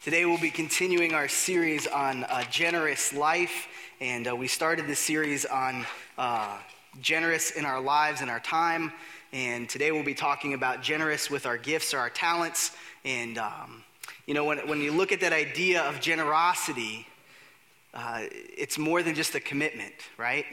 Today we'll be continuing our series on uh, generous life, and uh, we started this series on uh, generous in our lives and our time. And today we'll be talking about generous with our gifts or our talents. And um, you know, when when you look at that idea of generosity, uh, it's more than just a commitment, right?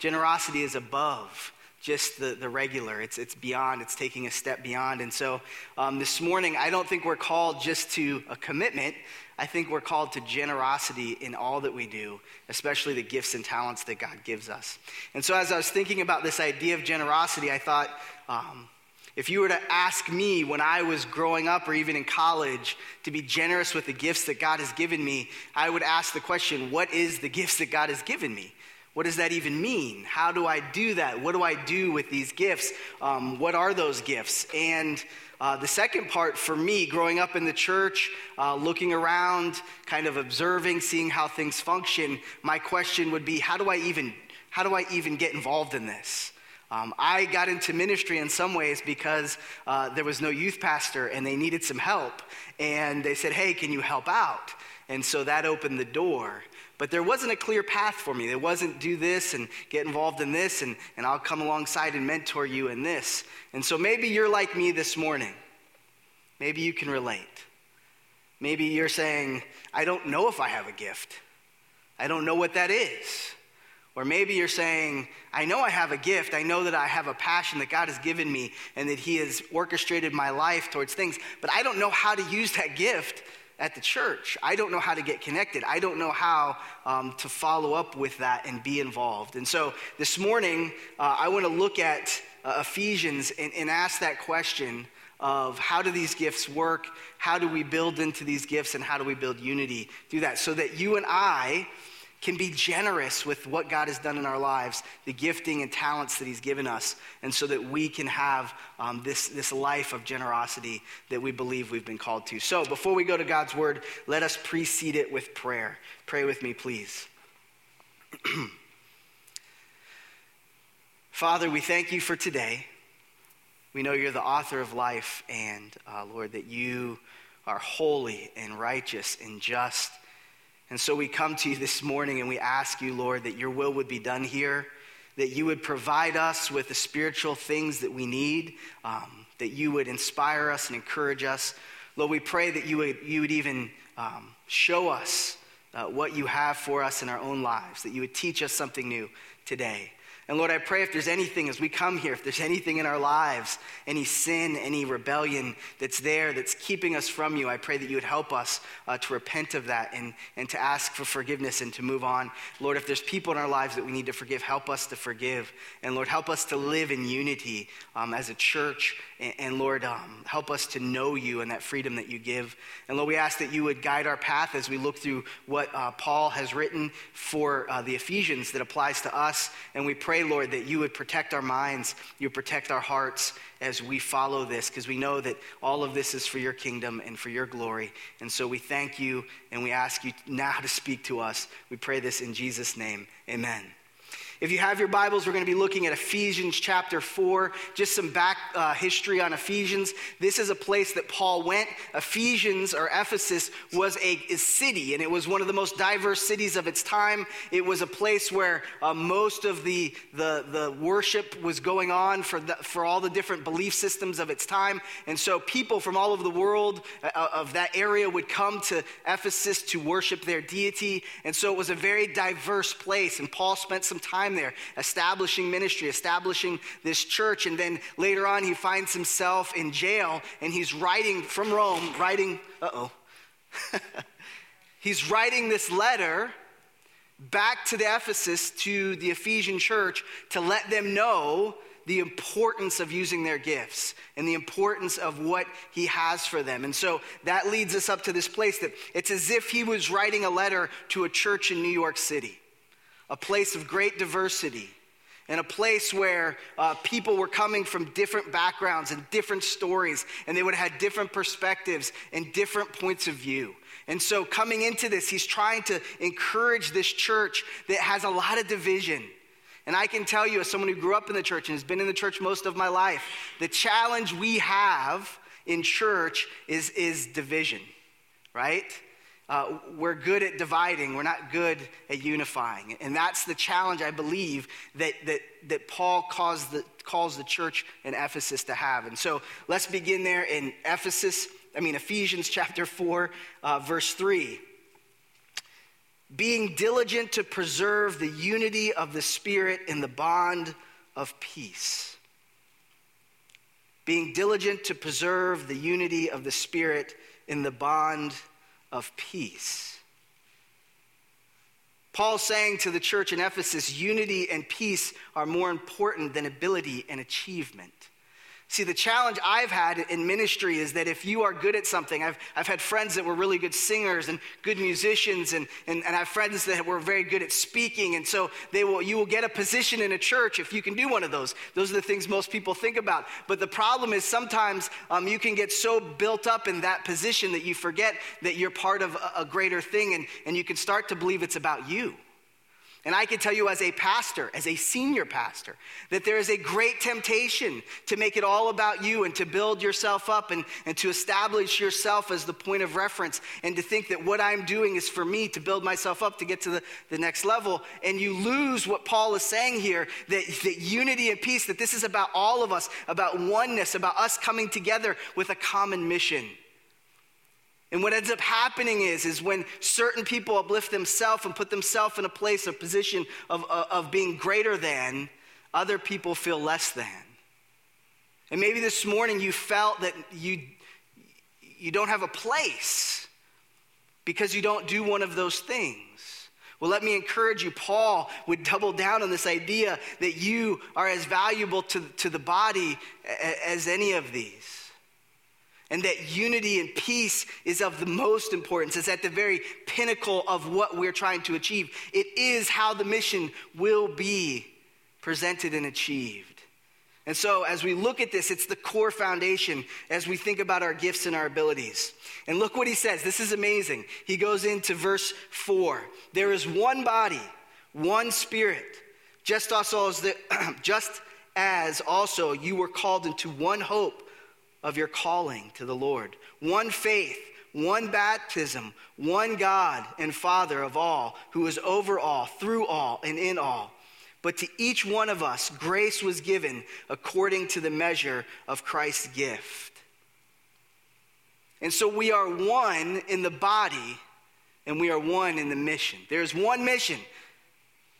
Generosity is above just the, the regular. It's, it's beyond, it's taking a step beyond. And so um, this morning, I don't think we're called just to a commitment. I think we're called to generosity in all that we do, especially the gifts and talents that God gives us. And so as I was thinking about this idea of generosity, I thought, um, if you were to ask me when I was growing up or even in college to be generous with the gifts that God has given me, I would ask the question, what is the gifts that God has given me? What does that even mean? How do I do that? What do I do with these gifts? Um, what are those gifts? And uh, the second part for me, growing up in the church, uh, looking around, kind of observing, seeing how things function, my question would be, how do I even, how do I even get involved in this? Um, I got into ministry in some ways because uh, there was no youth pastor and they needed some help. And they said, hey, can you help out? And so that opened the door. But there wasn't a clear path for me. There wasn't do this and get involved in this, and, and I'll come alongside and mentor you in this. And so maybe you're like me this morning. Maybe you can relate. Maybe you're saying, I don't know if I have a gift. I don't know what that is. Or maybe you're saying, I know I have a gift. I know that I have a passion that God has given me and that He has orchestrated my life towards things, but I don't know how to use that gift at the church. I don't know how to get connected. I don't know how um, to follow up with that and be involved. And so this morning, uh, I want to look at uh, Ephesians and, and ask that question of how do these gifts work? How do we build into these gifts? And how do we build unity through that? So that you and I can be generous with what God has done in our lives, the gifting and talents that He's given us, and so that we can have um, this, this life of generosity that we believe we've been called to. So, before we go to God's Word, let us precede it with prayer. Pray with me, please. Father, we thank you for today. We know you're the author of life, and uh, Lord, that you are holy and righteous and just and so we come to you this morning and we ask you, Lord, that your will would be done here, that you would provide us with the spiritual things that we need, um, that you would inspire us and encourage us. Lord, we pray that you would, you would even um, show us uh, what you have for us in our own lives, that you would teach us something new today. And Lord, I pray if there's anything as we come here, if there's anything in our lives, any sin, any rebellion that's there that's keeping us from you, I pray that you would help us uh, to repent of that and, and to ask for forgiveness and to move on. Lord, if there's people in our lives that we need to forgive, help us to forgive. And Lord, help us to live in unity um, as a church. And, and Lord, um, help us to know you and that freedom that you give. And Lord, we ask that you would guide our path as we look through what uh, Paul has written for uh, the Ephesians that applies to us. And we pray pray, Lord, that you would protect our minds, you would protect our hearts as we follow this, because we know that all of this is for your kingdom and for your glory. And so we thank you and we ask you now to speak to us. We pray this in Jesus' name. Amen. If you have your Bibles, we're going to be looking at Ephesians chapter 4, just some back uh, history on Ephesians. This is a place that Paul went. Ephesians, or Ephesus, was a, a city, and it was one of the most diverse cities of its time. It was a place where uh, most of the, the, the worship was going on for, the, for all the different belief systems of its time. And so people from all over the world uh, uh of that area would come to Ephesus to worship their deity. And so it was a very diverse place, and Paul spent some time time there, establishing ministry, establishing this church. And then later on, he finds himself in jail and he's writing from Rome, writing, uh oh. he's writing this letter back to the Ephesus, to the Ephesian church, to let them know the importance of using their gifts and the importance of what he has for them. And so that leads us up to this place that it's as if he was writing a letter to a church in New York City a place of great diversity, and a place where uh, people were coming from different backgrounds and different stories, and they would have had different perspectives and different points of view. And so, coming into this, he's trying to encourage this church that has a lot of division. And I can tell you, as someone who grew up in the church and has been in the church most of my life, the challenge we have in church is, is division right? Uh, we're good at dividing, we're not good at unifying. And that's the challenge, I believe, that, that, that Paul calls the, calls the church in Ephesus to have. And so let's begin there in Ephesus, I mean, Ephesians chapter 4, uh, verse 3. Being diligent to preserve the unity of the Spirit in the bond of peace. Being diligent to preserve the unity of the Spirit in the bond of peace. Paul's saying to the church in Ephesus unity and peace are more important than ability and achievement. See, the challenge I've had in ministry is that if you are good at something, I've, I've had friends that were really good singers and good musicians, and, and, and I have friends that were very good at speaking. And so they will, you will get a position in a church if you can do one of those. Those are the things most people think about. But the problem is sometimes um, you can get so built up in that position that you forget that you're part of a, a greater thing, and, and you can start to believe it's about you. And I can tell you as a pastor, as a senior pastor, that there is a great temptation to make it all about you and to build yourself up and, and to establish yourself as the point of reference and to think that what I'm doing is for me to build myself up to get to the, the next level. And you lose what Paul is saying here that, that unity and peace, that this is about all of us, about oneness, about us coming together with a common mission. And what ends up happening is, is when certain people uplift themselves and put themselves in a place, a position of, of, of being greater than, other people feel less than. And maybe this morning you felt that you, you don't have a place because you don't do one of those things. Well, let me encourage you. Paul would double down on this idea that you are as valuable to, to the body as any of these and that unity and peace is of the most importance. It's at the very pinnacle of what we're trying to achieve. It is how the mission will be presented and achieved. And so, as we look at this, it's the core foundation as we think about our gifts and our abilities. And look what he says. This is amazing. He goes into verse 4. There is one body, one spirit, just, also as the, just as also you were called into one hope of your calling to the Lord. One faith, one baptism, one God and Father of all, who is over all, through all, and in all. But to each one of us, grace was given according to the measure of Christ's gift. And so we are one in the body and we are one in the mission. There's one mission,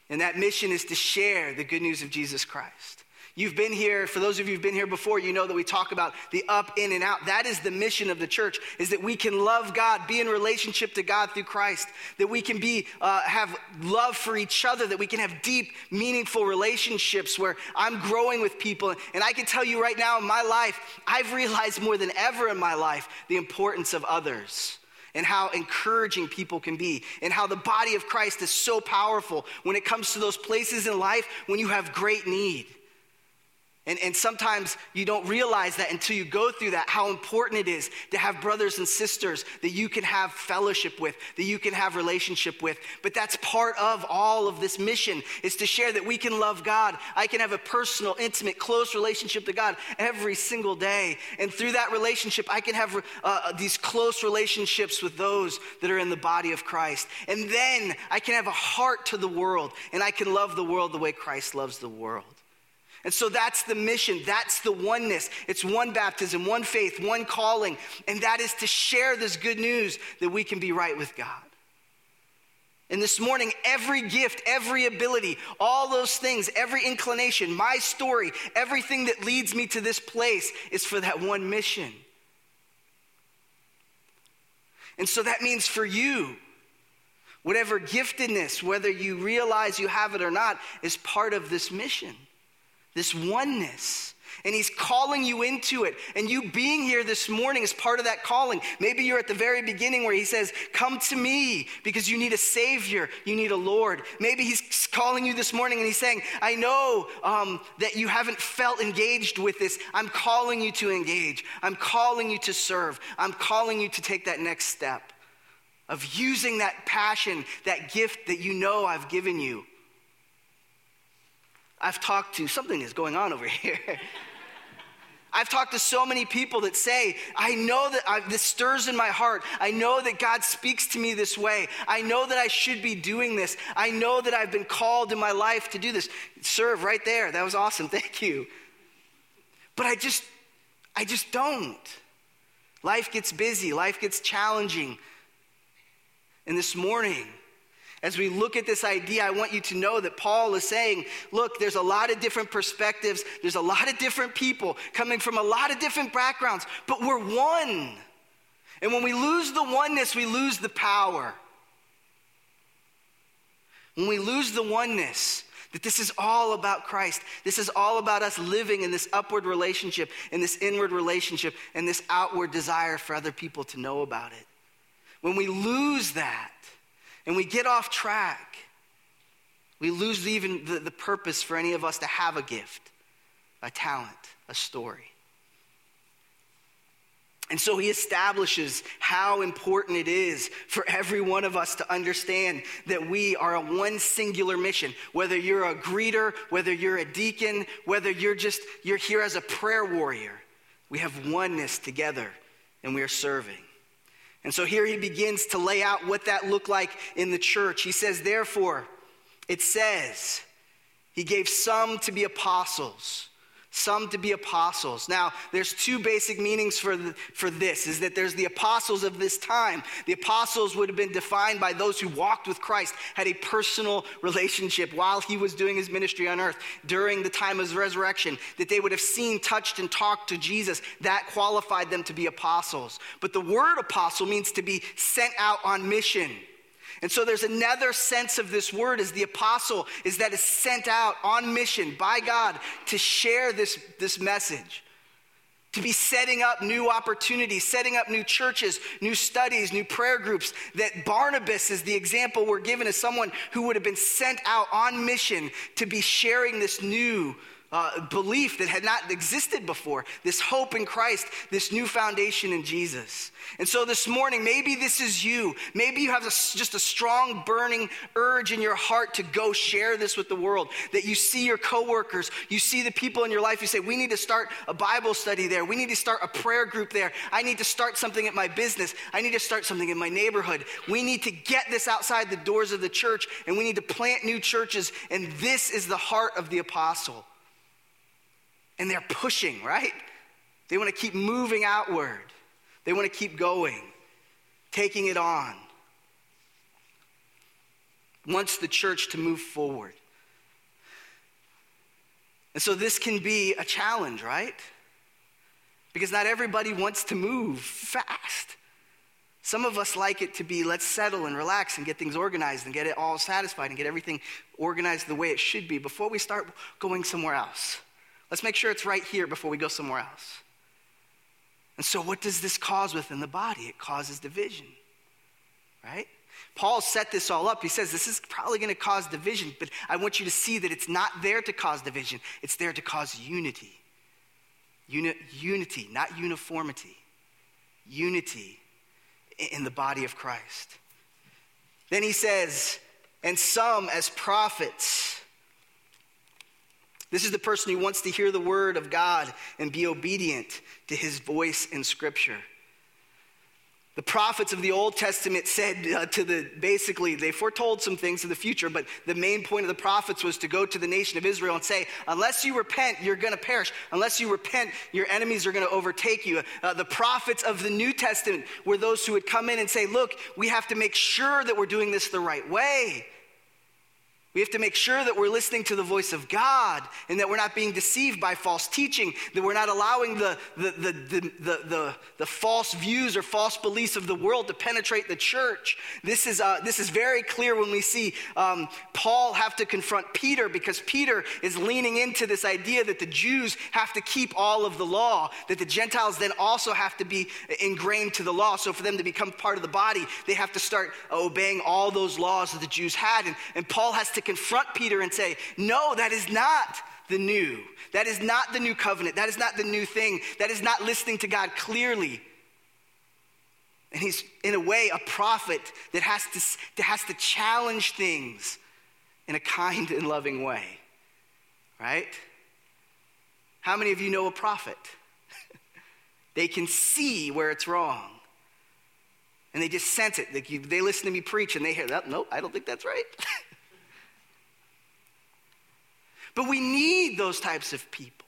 and that mission is to share the good news of Jesus Christ. You've been here, for those of you who've been here before, you know that we talk about the up, in, and out. That is the mission of the church, is that we can love God, be in relationship to God through Christ, that we can be, uh, have love for each other, that we can have deep, meaningful relationships where I'm growing with people. And I can tell you right now in my life, I've realized more than ever in my life the importance of others and how encouraging people can be, and how the body of Christ is so powerful when it comes to those places in life when you have great need. And, and sometimes you don't realize that until you go through that, how important it is to have brothers and sisters that you can have fellowship with, that you can have relationship with. But that's part of all of this mission is to share that we can love God. I can have a personal, intimate, close relationship to God every single day. And through that relationship, I can have uh, these close relationships with those that are in the body of Christ. And then I can have a heart to the world and I can love the world the way Christ loves the world. And so that's the mission. That's the oneness. It's one baptism, one faith, one calling. And that is to share this good news that we can be right with God. And this morning, every gift, every ability, all those things, every inclination, my story, everything that leads me to this place is for that one mission. And so that means for you, whatever giftedness, whether you realize you have it or not, is part of this mission this oneness. And he's calling you into it. And you being here this morning is part of that calling. Maybe you're at the very beginning where he says, Come to me because you need a Savior, you need a Lord. Maybe he's calling you this morning and he's saying, I know um, that you haven't felt engaged with this. I'm calling you to engage. I'm calling you to serve. I'm calling you to take that next step of using that passion, that gift that you know I've given you I've talked to, something is going on over here. I've talked to so many people that say, I know that I, this stirs in my heart. I know that God speaks to me this way. I know that I should be doing this. I know that I've been called in my life to do this. Serve right there. That was awesome. Thank you. But I just, I just don't. Life gets busy, life gets challenging. And this morning, as we look at this idea, I want you to know that Paul is saying, look, there's a lot of different perspectives, there's a lot of different people coming from a lot of different backgrounds, but we're one. And when we lose the oneness, we lose the power. When we lose the oneness, that this is all about Christ. This is all about us living in this upward relationship, in this inward relationship, and this outward desire for other people to know about it. When we lose that, and we get off track, we lose even the, the purpose for any of us to have a gift, a talent, a story. And so he establishes how important it is for every one of us to understand that we are a one singular mission. Whether you're a greeter, whether you're a deacon, whether you're just you're here as a prayer warrior, we have oneness together and we are serving. And so here he begins to lay out what that looked like in the church. He says, therefore, it says, he gave some to be apostles some to be apostles. Now, there's two basic meanings for, the, for this is that there's the apostles of this time. The apostles would have been defined by those who walked with Christ, had a personal relationship while he was doing his ministry on earth during the time of his resurrection, that they would have seen, touched, and talked to Jesus. That qualified them to be apostles. But the word apostle means to be sent out on mission. And so there's another sense of this word as the apostle is that is sent out on mission by God to share this, this message. To be setting up new opportunities, setting up new churches, new studies, new prayer groups. That Barnabas is the example we're given as someone who would have been sent out on mission to be sharing this new uh, belief that had not existed before, this hope in Christ, this new foundation in Jesus. And so this morning, maybe this is you. Maybe you have a, just a strong, burning urge in your heart to go share this with the world. That you see your coworkers, you see the people in your life, you say, We need to start a Bible study there. We need to start a prayer group there. I need to start something at my business. I need to start something in my neighborhood. We need to get this outside the doors of the church, and we need to plant new churches. And this is the heart of the apostle and they're pushing, right? They want to keep moving outward, they want to keep going, taking it on. Wants the church to move forward. And so this can be a challenge, right? Because not everybody wants to move fast. Some of us like it to be let's settle and relax and get things organized and get it all satisfied and get everything organized the way it should be before we start going somewhere else. Let's make sure it's right here before we go somewhere else. And so, what does this cause within the body? It causes division, right? Paul set this all up. He says this is probably going to cause division, but I want you to see that it's not there to cause division, it's there to cause unity. Uni- unity, not uniformity. Unity in the body of Christ. Then he says, and some as prophets this is the person who wants to hear the word of God and be obedient to his voice in Scripture. The prophets of the Old Testament said uh, to the, basically, they foretold some things in the future, but the main point of the prophets was to go to the nation of Israel and say, unless you repent, you're going to perish. Unless you repent, your enemies are going to overtake you. Uh, the prophets of the New Testament were those who would come in and say, look, we have to make sure that we're doing this the right way. We have to make sure that we're listening to the voice of God and that we're not being deceived by false teaching, that we're not allowing the, the, the, the, the, the, false views or false beliefs of the world to penetrate the church. This is, uh, this is very clear when we see um, Paul have to confront Peter because Peter is leaning into this idea that the Jews have to keep all of the law, that the Gentiles then also have to be ingrained to the law. So for them to become part of the body, they have to start obeying all those laws that the Jews had. And, and Paul has confront Peter and say, No, that is not the new. That is not the new covenant. That is not the new thing. That is not listening to God clearly. And he's, in a way, a prophet that has to, that has to challenge things in a kind and loving way. Right? How many of you know a prophet? They can see where it's wrong. And they just sense it. They, they listen to me preach and they hear that. Nope, I don't think that's right. but we need those types of people.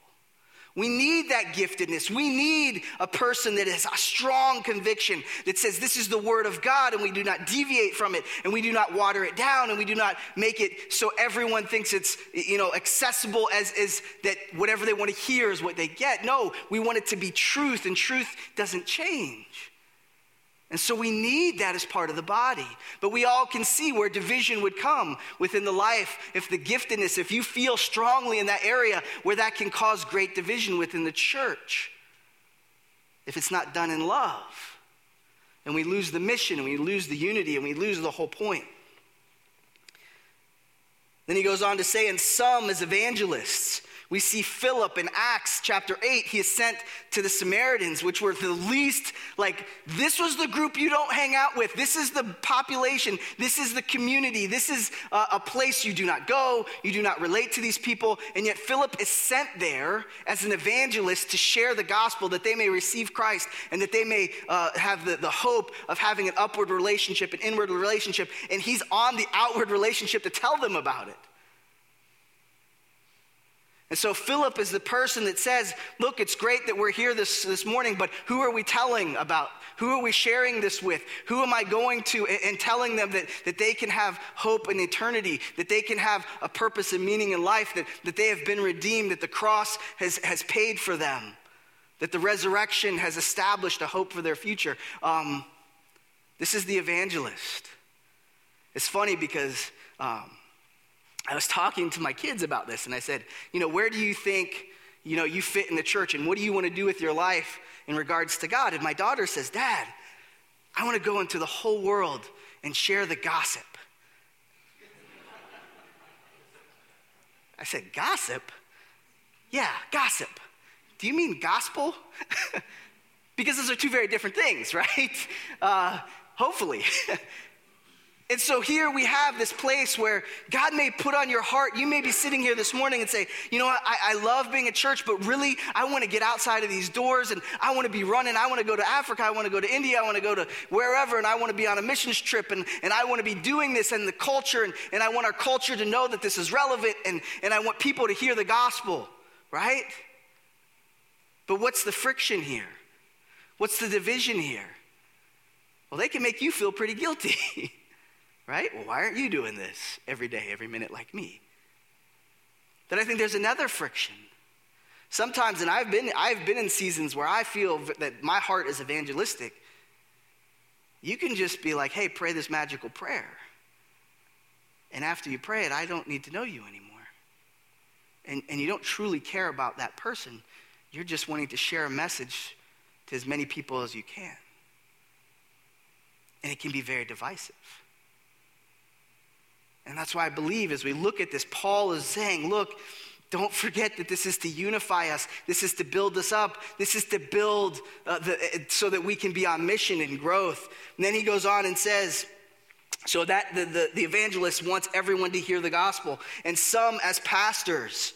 We need that giftedness. We need a person that has a strong conviction that says this is the word of God and we do not deviate from it and we do not water it down and we do not make it so everyone thinks it's you know accessible as, as that whatever they want to hear is what they get. No, we want it to be truth and truth doesn't change. And so we need that as part of the body. But we all can see where division would come within the life if the giftedness, if you feel strongly in that area, where that can cause great division within the church. If it's not done in love. And we lose the mission and we lose the unity and we lose the whole point. Then he goes on to say, and some as evangelists, we see Philip in Acts chapter 8. He is sent to the Samaritans, which were the least, like, this was the group you don't hang out with. This is the population. This is the community. This is a, a place you do not go. You do not relate to these people. And yet, Philip is sent there as an evangelist to share the gospel that they may receive Christ and that they may uh, have the, the hope of having an upward relationship, an inward relationship. And he's on the outward relationship to tell them about it. And so Philip is the person that says, Look, it's great that we're here this, this morning, but who are we telling about? Who are we sharing this with? Who am I going to and, and telling them that, that they can have hope in eternity, that they can have a purpose and meaning in life, that, that they have been redeemed, that the cross has, has paid for them, that the resurrection has established a hope for their future? Um, this is the evangelist. It's funny because. Um, I was talking to my kids about this and I said, you know, where do you think, you know, you fit in the church and what do you want to do with your life in regards to God? And my daughter says, Dad, I want to go into the whole world and share the gossip. I said, Gossip? Yeah, gossip. Do you mean gospel? because those are two very different things, right? Uh, hopefully. And so here we have this place where God may put on your heart. You may be sitting here this morning and say, you know what, I, I love being a church, but really I want to get outside of these doors and I want to be running. I want to go to Africa. I want to go to India. I want to go to wherever and I want to be on a missions trip and, and I want to be doing this and the culture and, and I want our culture to know that this is relevant and, and I want people to hear the gospel, right? But what's the friction here? What's the division here? Well, they can make you feel pretty guilty. right? Well, why aren't you doing this every day, every minute like me? Then I think there's another friction. Sometimes, and I've been, I've been in seasons where I feel that my heart is evangelistic. You can just be like, hey, pray this magical prayer. And after you pray it, I don't need to know you anymore. And, and you don't truly care about that person. You're just wanting to share a message to as many people as you can. And it can be very divisive. And that's why I believe as we look at this, Paul is saying, look, don't forget that this is to unify us. This is to build us up. This is to build uh, the, so that we can be on mission and growth. And then he goes on and says, so that the, the, the evangelist wants everyone to hear the gospel. And some, as pastors,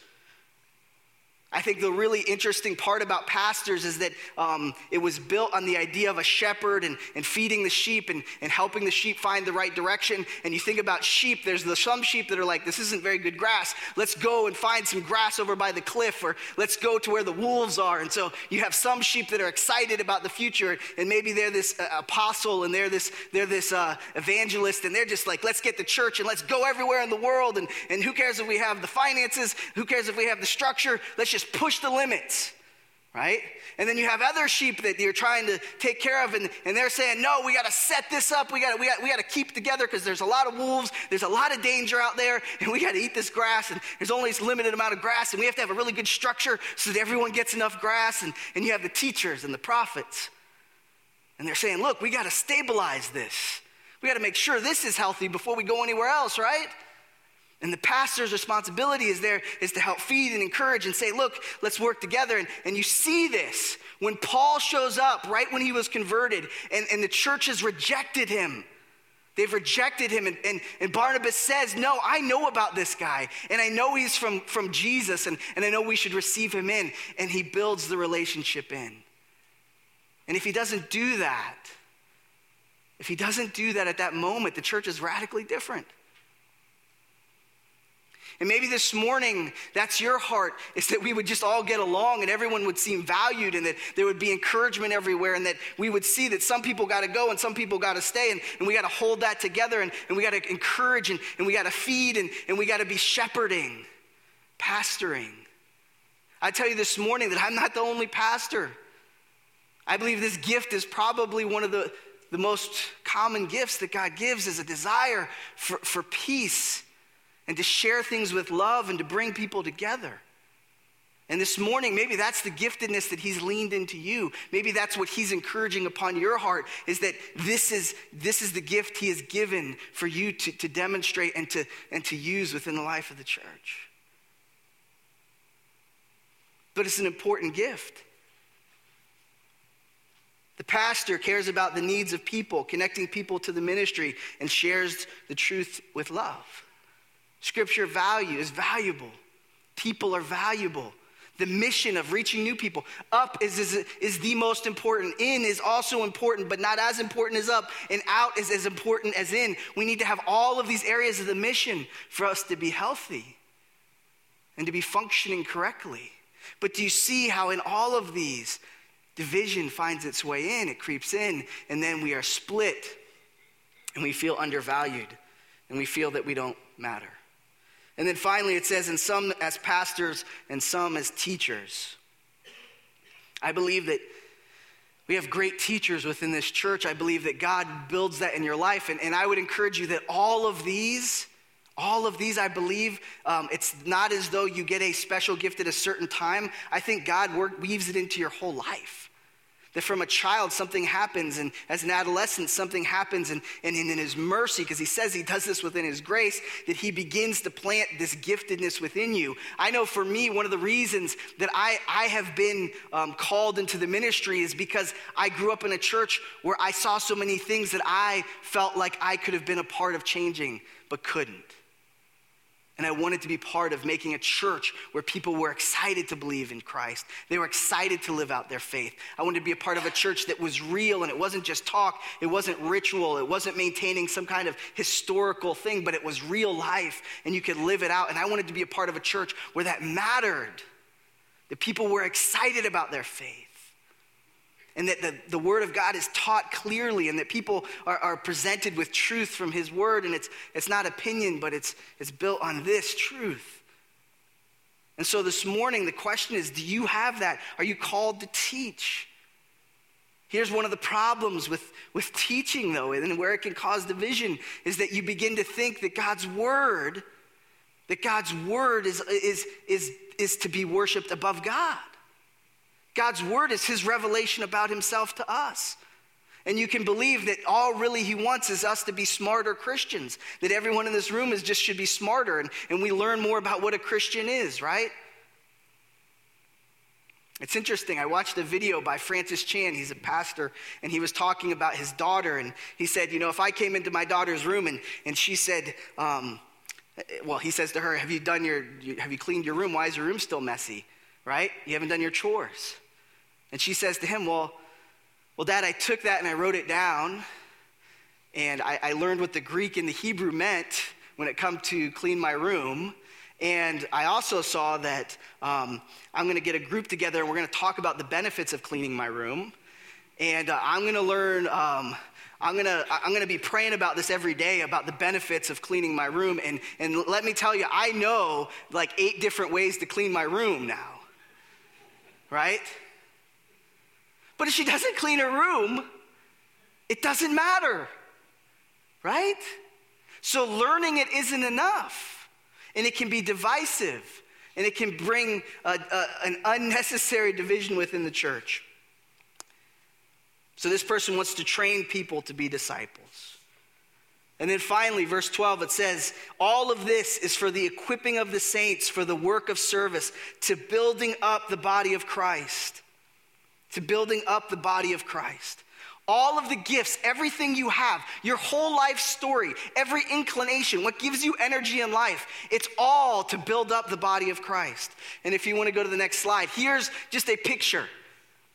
I think the really interesting part about pastors is that um, it was built on the idea of a shepherd and, and feeding the sheep and, and helping the sheep find the right direction. And you think about sheep, there's the, some sheep that are like, this isn't very good grass. Let's go and find some grass over by the cliff, or let's go to where the wolves are. And so you have some sheep that are excited about the future, and maybe they're this uh, apostle and they're this, they're this uh, evangelist, and they're just like, let's get the church and let's go everywhere in the world. And, and who cares if we have the finances? Who cares if we have the structure? Let's just just push the limits, right? And then you have other sheep that you're trying to take care of, and, and they're saying, no, we got to set this up. We got we got, we to keep together because there's a lot of wolves, there's a lot of danger out there, and we got to eat this grass, and there's only this limited amount of grass, and we have to have a really good structure so that everyone gets enough grass. And, and you have the teachers and the prophets, and they're saying, look, we got to stabilize this. We got to make sure this is healthy before we go anywhere else, right? And the pastor's responsibility is there is to help feed and encourage and say, look, let's work together. And, and you see this when Paul shows up right when he was converted and, and the church has rejected him. They've rejected him. And, and, and, Barnabas says, No, I know about this guy. And I know he's from, from Jesus. And, and I know we should receive him in. And he builds the relationship in. And if he doesn't do that, if he doesn't do that at that moment, the church is radically different. And maybe this morning, that's your heart, is that we would just all get along and everyone would seem valued and that there would be encouragement everywhere and that we would see that some people got to go and some people got to stay and, and we got to hold that together and, and we got to encourage and, and we got to feed and, and we got to be shepherding, pastoring. I tell you this morning that I'm not the only pastor. I believe this gift is probably one of the, the most common gifts that God gives is a desire for, for peace and to share things with love and to bring people together. And this morning, maybe that's the giftedness that he's leaned into you. Maybe that's what he's encouraging upon your heart is that this is, this is the gift he has given for you to, to demonstrate and to, and to use within the life of the church. But it's an important gift. The pastor cares about the needs of people, connecting people to the ministry, and shares the truth with love. Scripture value is valuable. People are valuable. The mission of reaching new people. Up is, is, is the most important. In is also important, but not as important as up. And out is as important as in. We need to have all of these areas of the mission for us to be healthy and to be functioning correctly. But do you see how in all of these, division finds its way in, it creeps in, and then we are split and we feel undervalued and we feel that we don't matter. And then finally, it says, and some as pastors and some as teachers. I believe that we have great teachers within this church. I believe that God builds that in your life. And, and I would encourage you that all of these, all of these, I believe, um, it's not as though you get a special gift at a certain time. I think God work, weaves it into your whole life. That from a child, something happens, and as an adolescent, something happens, and, and in his mercy, because he says he does this within his grace, that he begins to plant this giftedness within you. I know for me, one of the reasons that I, I have been um, called into the ministry is because I grew up in a church where I saw so many things that I felt like I could have been a part of changing, but couldn't. And I wanted to be part of making a church where people were excited to believe in Christ. They were excited to live out their faith. I wanted to be a part of a church that was real and it wasn't just talk, it wasn't ritual, it wasn't maintaining some kind of historical thing, but it was real life and you could live it out. And I wanted to be a part of a church where that mattered, that people were excited about their faith and that the, the word of God is taught clearly and that people are, are presented with truth from his word. And it's, it's not opinion, but it's, it's built on this truth. And so this morning, the question is do you have that? Are you called to teach? Here's one of the problems with, with teaching, though, and where it can cause division is that you begin to think that God's word, that God's word is, is, is, is to be worshiped above God. God's word is his revelation about himself to us. And you can believe that all really he wants is us to be smarter Christians, that everyone in this room is just should be smarter and, and we learn more about what a Christian is, right? It's interesting. I watched a video by Francis Chan. He's a pastor, and he was talking about his daughter. And he said, You know, if I came into my daughter's room and, and she said, um, Well, he says to her, Have you done your, have you cleaned your room? Why is your room still messy? Right? You haven't done your chores. And she says to him, Well, well, Dad, I took that and I wrote it down, and I, I learned what the Greek and the Hebrew meant when it come to clean my room. And I also saw that um, I'm going to get a group together and we're going to talk about the benefits of cleaning my room. And uh, I'm going to learn, um, I'm going to I'm to be praying about this every day about the benefits of cleaning my room. And, and let me tell you, I know like eight different ways to clean my room now, right? But if she doesn't clean her room, it doesn't matter, right? So learning it isn't enough, and it can be divisive, and it can bring a, a, an unnecessary division within the church. So this person wants to train people to be disciples. And then finally, verse 12, it says, All of this is for the equipping of the saints for the work of service, to building up the body of Christ to building up the body of Christ. All of the gifts, everything you have, your whole life story, every inclination, what gives you energy in life, it's all to build up the body of Christ. And if you want to go to the next slide, here's just a picture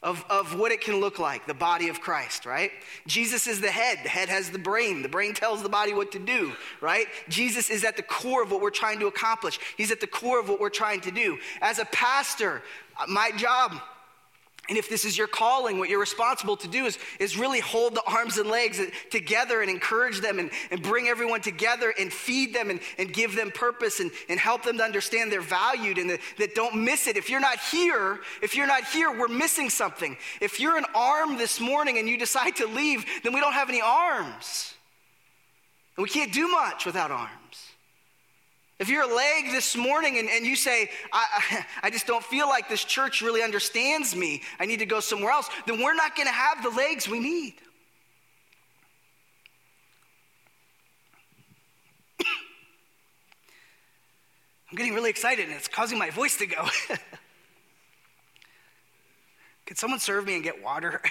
of, of what it can look like, the body of Christ, right? Jesus is the head. The head has the brain. The brain tells the body what to do, right? Jesus is at the core of what we're trying to accomplish. He's at the core of what we're trying to do. As a pastor, uh, my job and if this is your calling, what you're responsible to do is, is really hold the arms and legs together and encourage them and, and bring everyone together and feed them and, and give them purpose and, and help them to understand they're valued and that, that don't miss it. If you're not here, if you're not here, we're missing something. If you're an arm this morning and you decide to leave, then we don't have any arms. And we can't do much without arms. If you're a leg this morning and, and you say, I, I, just don't feel like this church really understands me, I need to go somewhere else, then we're not going to have the legs we need. I'm getting really excited and it's causing my voice to go. Could someone serve me and get water?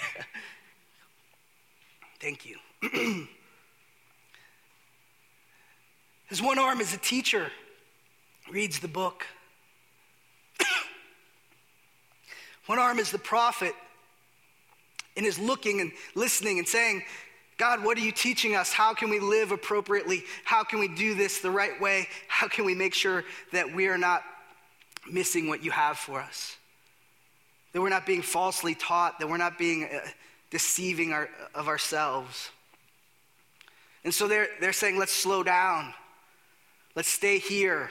Thank you. His one arm is a teacher, reads the book. one arm is the prophet and is looking and listening and saying, God, what are you teaching us? How can we live appropriately? How can we do this the right way? How can we make sure that we are not missing what you have for us? That we're not being falsely taught, that we're not being uh, deceiving our, of ourselves. And so they're, they're saying, let's slow down. Let's stay here.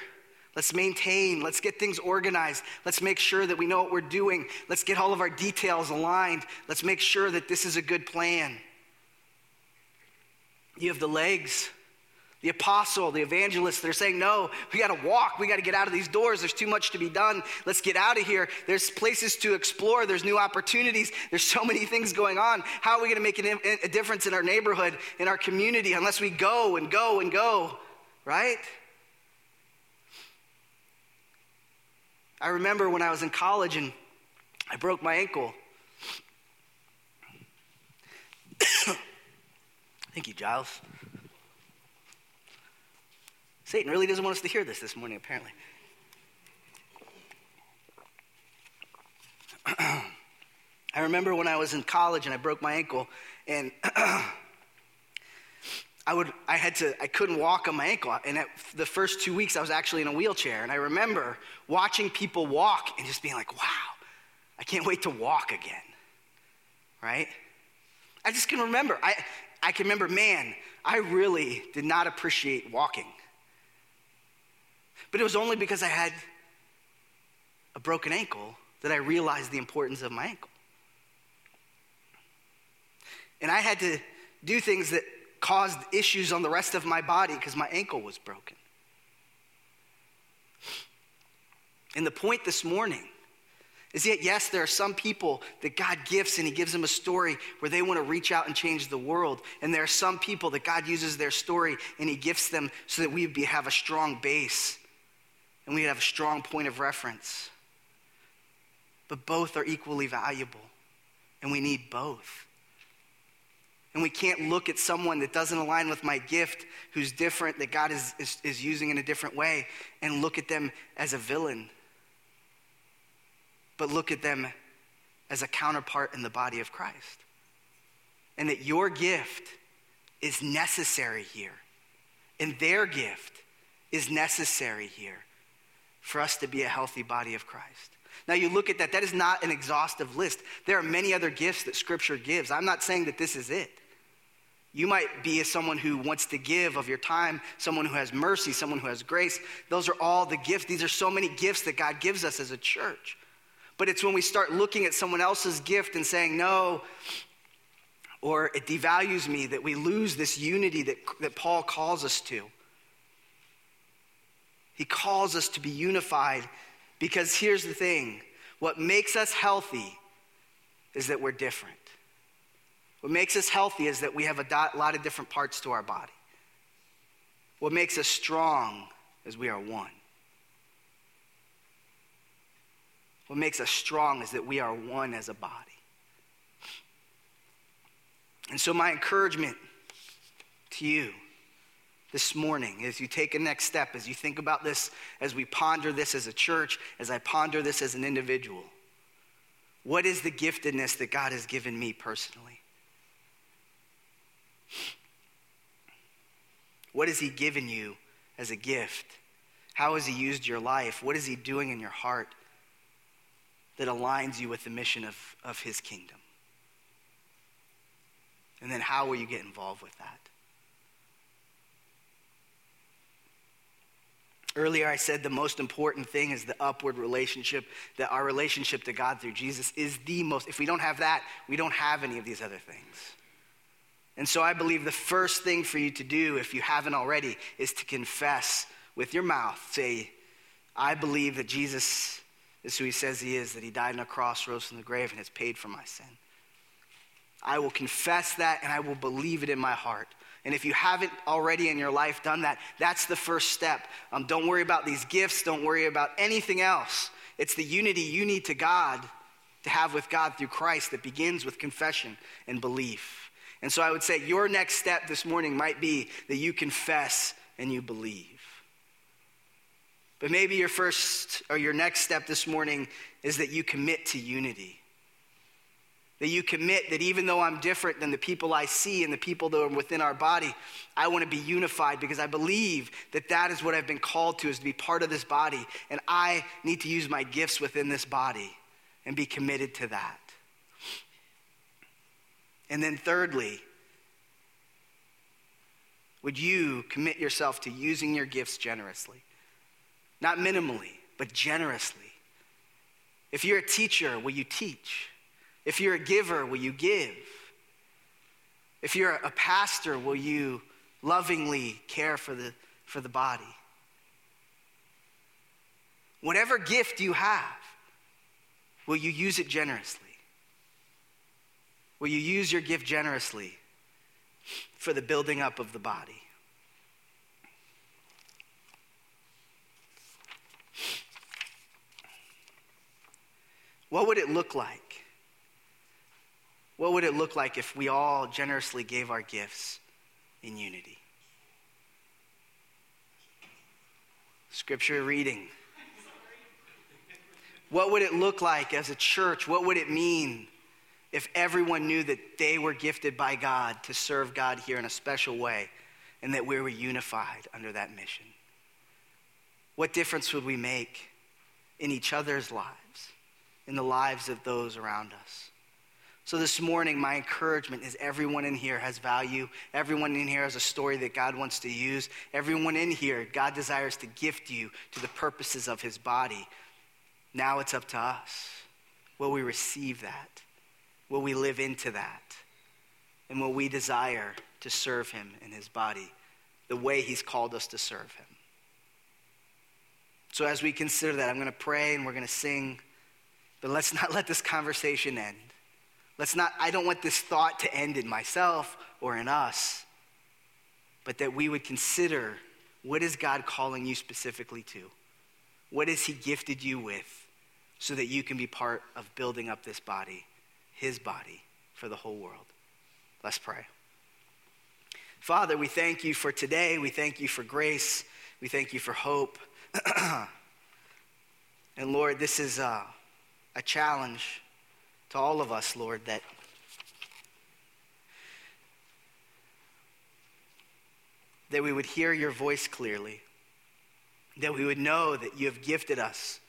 Let's maintain. Let's get things organized. Let's make sure that we know what we're doing. Let's get all of our details aligned. Let's make sure that this is a good plan. You have the legs, the apostle, the evangelist. They're saying, no, we got to walk. We got to get out of these doors. There's too much to be done. Let's get out of here. There's places to explore. There's new opportunities. There's so many things going on. How are we going to make a difference in our neighborhood, in our community, unless we go and go and go, right? I remember when I was in college and I broke my ankle. Thank you, Giles. Satan really doesn't want us to hear this this morning, apparently. I remember when I was in college and I broke my ankle, and I would, I had to, I couldn't walk on my ankle. And at the first two weeks, I was actually in a wheelchair. And I remember watching people walk and just being like, wow, I can't wait to walk again. Right? I just can remember. I, I can remember, man, I really did not appreciate walking. But it was only because I had a broken ankle that I realized the importance of my ankle. And I had to do things that caused issues on the rest of my body because my ankle was broken. And the point this morning is yet, yes, there are some people that God gifts and He gives them a story where they want to reach out and change the world. And there are some people that God uses their story and He gifts them so that we have a strong base and we have a strong point of reference. But both are equally valuable, and we need both. And we can't look at someone that doesn't align with my gift, who's different, that God is, is, is, using in a different way, and look at them as a villain. But look at them as a counterpart in the body of Christ. And that your gift is necessary here, and their gift is necessary here for us to be a healthy body of Christ. Now, you look at that, that is not an exhaustive list. There are many other gifts that Scripture gives. I'm not saying that this is it. You might be someone who wants to give of your time, someone who has mercy, someone who has grace. Those are all the gifts. These are so many gifts that God gives us as a church. But it's when we start looking at someone else's gift and saying, no, or it devalues me that we lose this unity that, that Paul calls us to. He calls us to be unified because here's the thing what makes us healthy is that we're different. What makes us healthy is that we have a lot of different parts to our body. What makes us strong is we are one. What makes us strong is that we are one as a body. And so, my encouragement to you this morning as you take a next step, as you think about this, as we ponder this as a church, as I ponder this as an individual, What is the giftedness that God has given me personally? What has He given you as a gift? How has He used your life? What is He doing in your heart that aligns you with the mission of, of His kingdom? And then how will you get involved with that? Earlier, I said the most important thing is the upward relationship, that our relationship to God through Jesus is the most. If we don't have that, we don't have any of these other things. And so I believe the first thing for you to do, if you haven't already, is to confess with your mouth. Say, I believe that Jesus is who he says he is, that he died on a cross, rose from the grave, and has paid for my sin. I will confess that and I will believe it in my heart. And if you haven't already in your life done that, that's the first step. Um, don't worry about these gifts, don't worry about anything else. It's the unity you need to God to have with God through Christ that begins with confession and belief. And so I would say your next step this morning might be that you confess and you believe. But maybe your first or your next step this morning is that you commit to unity. That you commit that even though I'm different than the people I see and the people that are within our body, I want to be unified because I believe that that is what I've been called to, is to be part of this body. And I need to use my gifts within this body and be committed to that. And then, thirdly, would you commit yourself to using your gifts generously? Not minimally, but generously. If you're a teacher, will you teach? If you're a giver, will you give? If you're a pastor, will you lovingly care for the, for the body? Whatever gift you have, will you use it generously? Will you use your gift generously for the building up of the body? What would it look like what would it look like if we all generously gave our gifts in unity? Scripture reading. What would it look like as a church? What would it mean if everyone knew that they were gifted by God to serve God here in a special way and that we were unified under that mission? What difference would we make in each other's lives, in the lives of those around us? So, this morning, my encouragement is everyone in here has value. Everyone in here has a story that God wants to use. Everyone in here, God desires to gift you to the purposes of his body. Now it's up to us. Will we receive that? Will we live into that? And will we desire to serve him in his body the way he's called us to serve him? So, as we consider that, I'm going to pray and we're going to sing, but let's not let this conversation end. Let's not, I don't want this thought to end in myself or in us, but that we would consider what is God calling you specifically to? What has He gifted you with so that you can be part of building up this body, His body, for the whole world? Let's pray. Father, we thank you for today. We thank you for grace. We thank you for hope. and Lord, this is a, a challenge to all of us, Lord, that that we would hear your voice clearly, that we would know that you have gifted us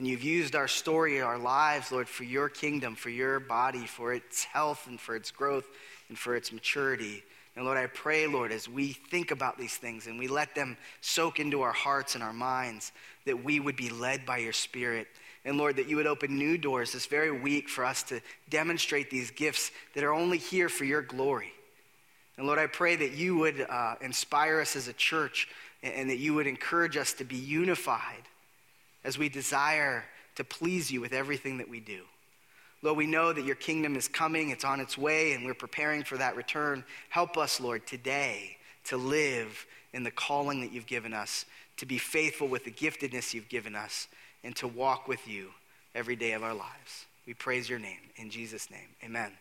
and you've used our story, our lives, Lord, for your kingdom, for your body, for its health and for its growth and for its maturity. And Lord, I pray, Lord, as we think about these things and we let them soak into our hearts and our minds, that we would be led by your Spirit and Lord, that you would open new doors this very week for us to demonstrate these gifts that are only here for your glory. And Lord, I pray that you would uh, inspire us as a church and, and that you would encourage us to be unified as we desire to please you with everything that we do. Lord, we know that your kingdom is coming, it's on its way, and we're preparing for that return. Help us, Lord, today to live in the calling that you've given us, to be faithful with the giftedness you've given us, and to walk with you every day of our lives. We praise your name. In Jesus' name, amen.